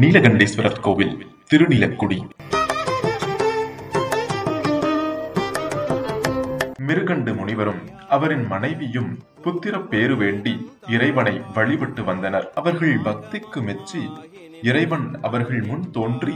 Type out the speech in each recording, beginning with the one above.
நீலகண்டேஸ்வரர் கோவில் திருநிலக்குடி. மிருகண்டு முனிவரும் அவரின் மனைவியும் புத்திர பேரு வேண்டி இறைவனை வழிபட்டு வந்தனர். அவர்கள் பக்திக்கு மெச்சி இறைவன் அவர்கள் முன் தோன்றி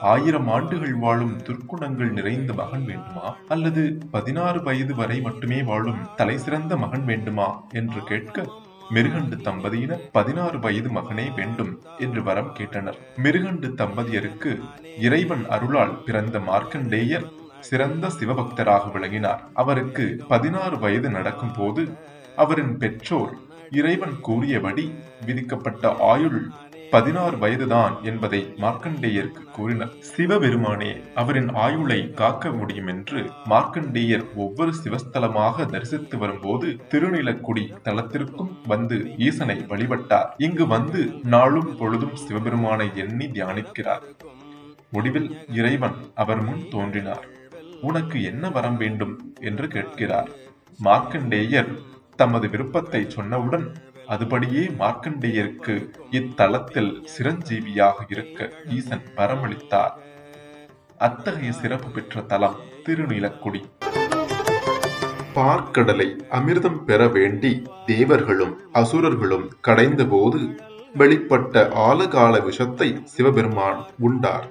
ஆயிரம் ஆண்டுகள் வாழும் துர்க்குணங்கள் நிறைந்த மகன் வேண்டுமா? அல்லது பதினாறு வயது வரை மட்டுமே வாழும் தலை சிறந்த மகன் வேண்டுமா? என்று கேட்க மிருகண்டு தம்பதியினர் பதினாறு வயது மகனே வேண்டும் என்று வரம் கேட்டனர். மிருகண்டு தம்பதியருக்கு இறைவன் அருளால் பிறந்த மார்க்கண்டேயர் சிறந்த சிவபக்தராக விளங்கினார். அவருக்கு பதினாறு வயது நடக்கும் போது அவரின் பெற்றோர் இறைவன் கூறியபடி விதிக்கப்பட்ட ஆயுள் பதினாறு வயதுதான் என்பதை மார்க்கண்டேயருக்கு கூறினர். சிவபெருமானே அவரின் ஆயுளை காக்க முடியும் என்று மார்க்கண்டேயர் ஒவ்வொரு சிவஸ்தலமாக தரிசித்து வரும்போது திருநிலக்குடி தலத்திற்கும் வந்து ஈசனை வழிபட்டார். இங்கு வந்து நாளும் பொழுதும் சிவபெருமானை எண்ணி தியானிக்கிறார். முடிவில் இறைவன் அவர் முன் தோன்றினார். உனக்கு என்ன வரம் வேண்டும்? என்று கேட்கிறார். மார்க்கண்டேயர் தமது விருப்பத்தை சொன்னவுடன் அதுபடியே மார்க்கண்டேயருக்கு இத்தலத்தில் சிரஞ்சீவியாக இருக்க ஈசன் வரமளித்தார். அத்தகைய சிறப்பு பெற்ற தலம் திருநீலக்குடி. பார்க்கடலை அமிர்தம் பெற வேண்டி தேவர்களும் அசுரர்களும் கடைந்தபோது வெளிப்பட்ட ஆலகால விஷத்தை சிவபெருமான் உண்டார்.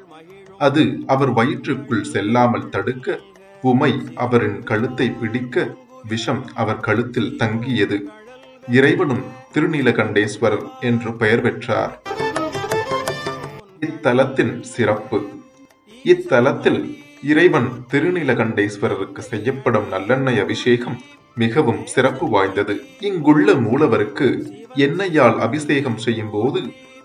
அது அவர் வயிற்றுக்குள் செல்லாமல் தடுக்க உமை அவரின் கழுத்தை பிடிக்க விஷம் அவர் கழுத்தில் தங்கியது. இறைவனும் திருநீலகண்டேஸ்வரர் என்று பெயர் பெற்றார். இத்தலத்தின் சிறப்பு. இத்தலத்தில் இறைவன் திருநீலகண்டேஸ்வரருக்கு செய்யப்படும் நல்லெண்ணெய் அபிஷேகம் மிகவும் சிறப்பு வாய்ந்தது. இங்குள்ள மூலவருக்கு எண்ணெயால் அபிஷேகம் செய்யும் போது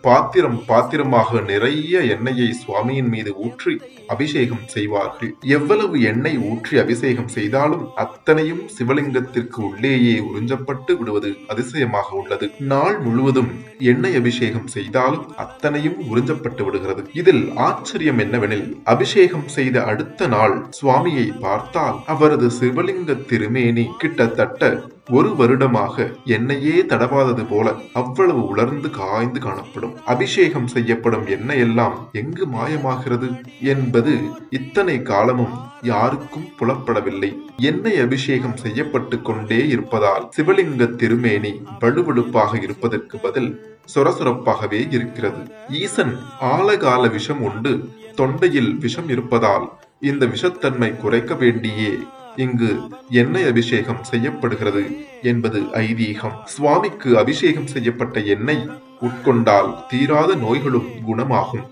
பாத்திரம் பாத்திரமாக நிறைய எண்ணெயை சுவாமியின் மீது ஊற்றி அபிஷேகம் செய்வார்கள். எவ்வளவு எண்ணெய் ஊற்றி அபிஷேகம் செய்தாலும் அத்தனையும் சிவலிங்கத்திற்கு உள்ளேயே உறிஞ்சப்பட்டு விடுவது அதிசயமாக உள்ளது. நாள் முழுவதும் எண்ணெய் அபிஷேகம் செய்தாலும் அத்தனையும் உறிஞ்சப்பட்டு விடுகிறது. இதில் ஆச்சரியம் என்னவெனில் அபிஷேகம் செய்த அடுத்த நாள் சுவாமியை பார்த்தால் அவரது சிவலிங்க திருமேனி கிட்டத்தட்ட ஒரு வருடமாக எண்ணெயே தடவாதது போல அவ்வளவு உலர்ந்து காய்ந்து காணப்படும். அபிஷேகம் செய்யப்படும் எண்ணெய் எல்லாம் எங்கு மாயமாகிறது என்பது இத்தனை காலமும் யாருக்கும் புலப்படவில்லை. எண்ணெய் அபிஷேகம் செய்யப்பட்டு கொண்டே இருப்பதால் சிவலிங்க திருமேனி வலுவழுப்பாக இருப்பதற்கு பதில் சொரசொரப்பாகவே இருக்கிறது. ஈசன் ஆழகால விஷம் உண்டு தொண்டையில் விஷம் இருப்பதால் இந்த விஷத்தன்மை குறைக்க வேண்டியே இங்கு எண்ணெய் அபிஷேகம் செய்யப்படுகிறது என்பது ஐதீகம். சுவாமிக்கு அபிஷேகம் செய்யப்பட்ட எண்ணெய் உட்கொண்டால் தீராத நோய்களும் குணமாகும்.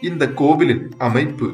இந்த கோவிலின் அமைப்பு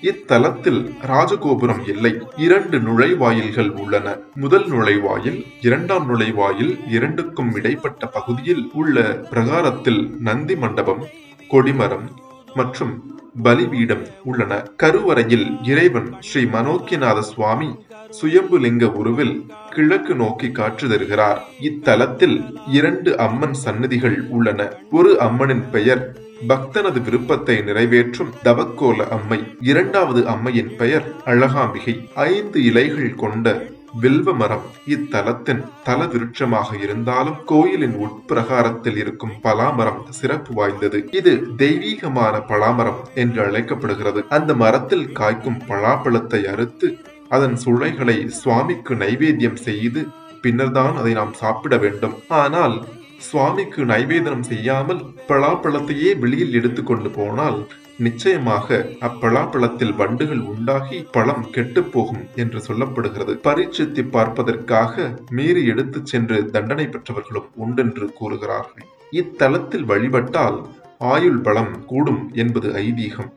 இத்தலத்தில் ராஜகோபுரம் இல்லை. இரண்டு நுழைவாயில்கள் உள்ளன. முதல் நுழைவாயில் இரண்டாம் நுழைவாயில் இரண்டுக்கும் இடைப்பட்ட பகுதியில் உள்ள பிரகாரத்தில் நந்தி மண்டபம் கொடிமரம் மற்றும் பலிபீடம் உள்ளன. கருவறையில் இறைவன் ஸ்ரீ மனோக்கியநாத சுவாமி சுயம்புலிங்க உருவில் கிழக்கு நோக்கி காற்று தருகிறார். இத்தலத்தில் இரண்டு அம்மன் சன்னதிகள் உள்ளன. ஒரு அம்மனின் பெயர் பக்தனது விருப்பத்தை நிறைவேற்றும் தவக்கோல அம்மை. இரண்டாவது அம்மையின் பெயர் அழகாம்பிகை. ஐந்து இலைகள் கொண்ட வில்வ மரம் இத்தலத்தின் தல விருட்சமாக இருந்தாலும் கோயிலின் உட்பிரகாரத்தில் இருக்கும் பலாமரம் சிறப்பு வாய்ந்தது. இது தெய்வீகமான பலாமரம் என்று அழைக்கப்படுகிறது. அந்த மரத்தில் காய்க்கும் பலாப்பழத்தை அறுத்து அதன் சுளைகளை சுவாமிக்கு நைவேத்தியம் செய்து பின்னர்தான் அதை நாம் சாப்பிட வேண்டும். ஆனால் சுவாமிக்கு நைவேதனம் செய்யாமல் பலாப்பழத்தையே வெளியில் எடுத்துக்கொண்டு போனால் நிச்சயமாக அப்பலாப்பழத்தில் வண்டுகள் உண்டாகி பழம் கெட்டு போகும் என்று சொல்லப்படுகிறது. பரீட்சித்து பார்ப்பதற்காக மீறி எடுத்துச் சென்று தண்டனை பெற்றவர்களும் உண்டென்று கூறுகிறார்கள். இத்தலத்தில் வழிபட்டால் ஆயுள் பலம் கூடும் என்பது ஐதீகம்.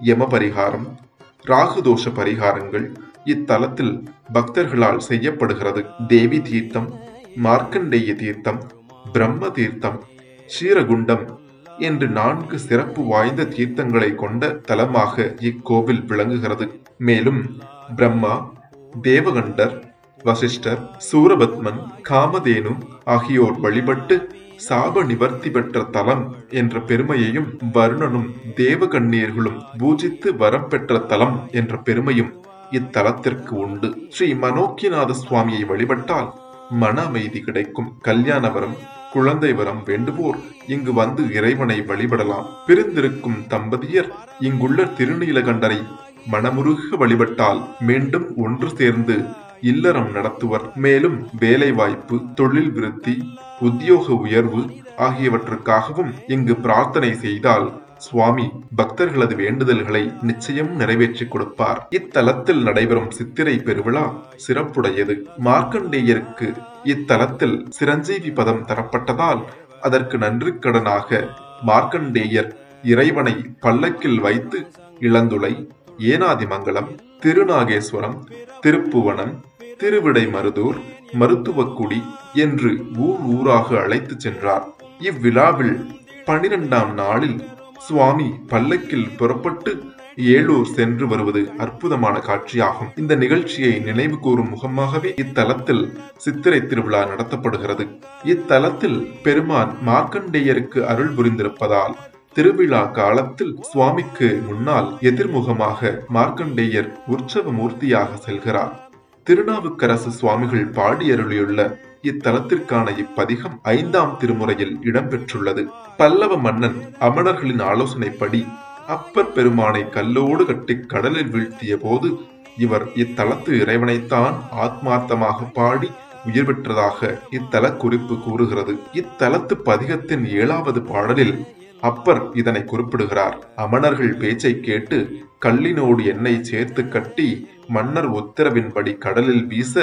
யம பரிகாரம் ராகுதோஷ பரிகாரங்கள் இத்தலத்தில் பக்தர்களால் செய்யப்படுகிறது. தேவி தீர்த்தம் மார்க்கண்டேய தீர்த்தம் பிரம்ம தீர்த்தம் ஷீரகுண்டம் என்று நான்கு சிறப்பு வாய்ந்த தீர்த்தங்களை கொண்ட தலமாக இக்கோவில் விளங்குகிறது. மேலும் பிரம்மா தேவகண்டர் வசிஷ்டர் சூரபத்மன் காமதேனு ஆகியோர் வழிபட்டு சாப நிவர்த்தி பெற்ற தலம் என்ற பெருமையையும் வருணனும் தேவகண்ணியர்களும் பூஜித்து வரம் பெற்ற தலம் என்ற பெருமையும் இத்தலத்திற்கு உண்டு. ஸ்ரீ மனோக்கிநாத சுவாமியை வழிபட்டால் மன அமைதி கிடைக்கும். கல்யாண வரம் குழந்தை வரம் வேண்டுவோர். இங்கு வந்து இறைவனை வழிபடலாம். பிரிந்திருக்கும் தம்பதியர் இங்குள்ள திருநீலகண்டரை மனமுருக வழிபட்டால் மீண்டும் ஒன்று சேர்ந்து இல்லறம் நடத்துவர். மேலும் வேலைவாய்ப்பு தொழில் விருத்தி உத்தியோக உயர்வு ஆகியவற்றுக்காகவும் இங்கு பிரார்த்தனை செய்தால் சுவாமி பக்தர்களது வேண்டுதல்களை நிச்சயம் நிறைவேற்றிக் கொடுப்பார். இத்தலத்தில் நடைபெறும் சித்திரை பெருவிழா சிறப்புடையது. மார்க்கண்டேயருக்கு இத்தலத்தில் சிரஞ்சீவி பதம் தரப்பட்டதால் அதற்கு நன்றிக்கடனாக மார்க்கண்டேயர் இறைவனை பல்லக்கில் வைத்து இளந்துளை ஏனாதிமங்கலம் திருநாகேஸ்வரம் திருப்புவனம் திருவிடைமருதூர் மருத்துவக்குடி என்று ஊர் ஊராக அழைத்துச் சென்றார். இவ்விழாவில் பனிரெண்டாம் நாளில் சுவாமி பல்லக்கில் புறப்பட்டு ஏலூர் சென்று வருவது அற்புதமான காட்சியாகும். இந்த நிகழ்ச்சியை நினைவு கூறும் முகமாகவே இத்தலத்தில் சித்திரை திருவிழா நடத்தப்படுகிறது. இத்தலத்தில் பெருமான் மார்க்கண்டேயருக்கு அருள் புரிந்திருப்பதால் திருவிழா காலத்தில் சுவாமிக்கு முன்னால் எதிர்முகமாக மார்க்கண்டேயர் உற்சவ மூர்த்தியாக செல்கிறார். திருநாவுக்கரசு சுவாமிகள் பாடியருளியுள்ள இத்தலத்திற்கான இப்பதிகம் ஐந்தாம் திருமுறையில் இடம்பெற்றுள்ளது. பல்லவ மன்னன் அமணர்களின் ஆலோசனைப்படி அப்பர் பெருமானை கல்லோடு கட்டி கடலில் வீழ்த்திய போது இவர் இத்தலத்து இறைவனைத்தான் ஆத்மார்த்தமாக பாடி உயிர் பெற்றதாக இத்தல குறிப்பு கூறுகிறது. இத்தலத்து பதிகத்தின் ஏழாவது பாடலில் அப்பர் இதனை குறிப்பிடுகிறார். அமணர்கள் பேச்சை கேட்டு கல்லினோடு எண்ணெய் சேர்த்து கட்டி மன்னர் உத்தரவின்படி கடலில் வீச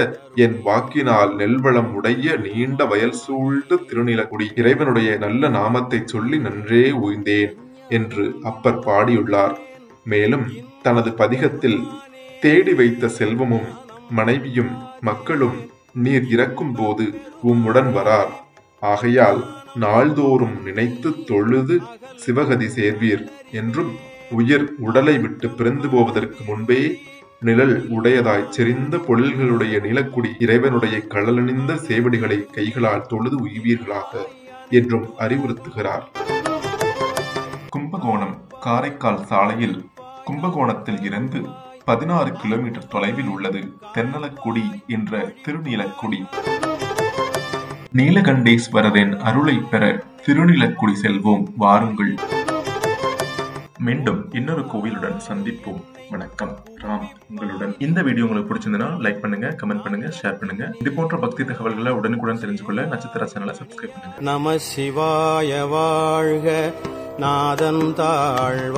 என் வாக்கினால் நெல்வளம் உடைய நீண்ட வயல் சூழ்ந்த திருநிலக்குடி இறைவனுடைய நல்ல நாமத்தை சொல்லி நன்றே உய்ந்தேன் என்று அப்பர் பாடியுள்ளார். மேலும் தனது பதிகத்தில் தேடி வைத்த செல்வமும் மனைவியும் மக்களும் நீர் இறக்கும் போது உம்முடன் வரார். ஆகையால் நாள்தோறும் நினைத்து தொழுது சிவகதி சேர்வீர் என்றும் உயிர் உடலை விட்டு பிறந்து போவதற்கு முன்பே நிழல் உடையதாய் செறிந்த பொழில்களுடைய நிலக்குடி இறைவனுடைய கடலணிந்த சேவடிகளை கைகளால் தொழுது உய்வீர்களாக என்றும் அறிவுறுத்துகிறார். கும்பகோணம் காரைக்கால் சாலையில் கும்பகோணத்தில் இருந்து பதினாறு கிலோமீட்டர் தொலைவில் உள்ளது தென்னலக்குடி என்ற திருநீலக்குடி. நீலகண்டேஸ்வரரின் அருளை பெற திருநிலக்குடி செல்வோம். வாருங்கள். மீண்டும் இன்னொரு கோவிலுடன் சந்திப்போம். வணக்கம். ராம் உங்களுடன் இந்த வீடியோ உங்களுக்கு பிடிச்சிருந்தனா லைக் பண்ணுங்க கமெண்ட் பண்ணுங்க ஷேர் பண்ணுங்க. இது போன்ற பக்தி தகவல்களை உடனுக்குடன் தெரிஞ்சுக்கொள்ள நட்சத்திர சேனலை சப்ஸ்கிரைப் பண்ணுங்க. நம சிவாய வாழ்க. நாதன் தாழ்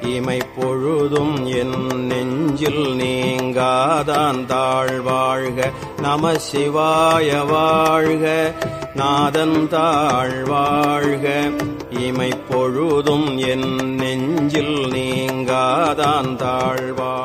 இமை பொழுதும் என் நெஞ்சில் நீங்காதான் தாழ் நம சிவாய வாழ்க. நாதன் தாழ் இமை பொழுதும் என் நெஞ்சில் நீங்காதான் தாழ்வா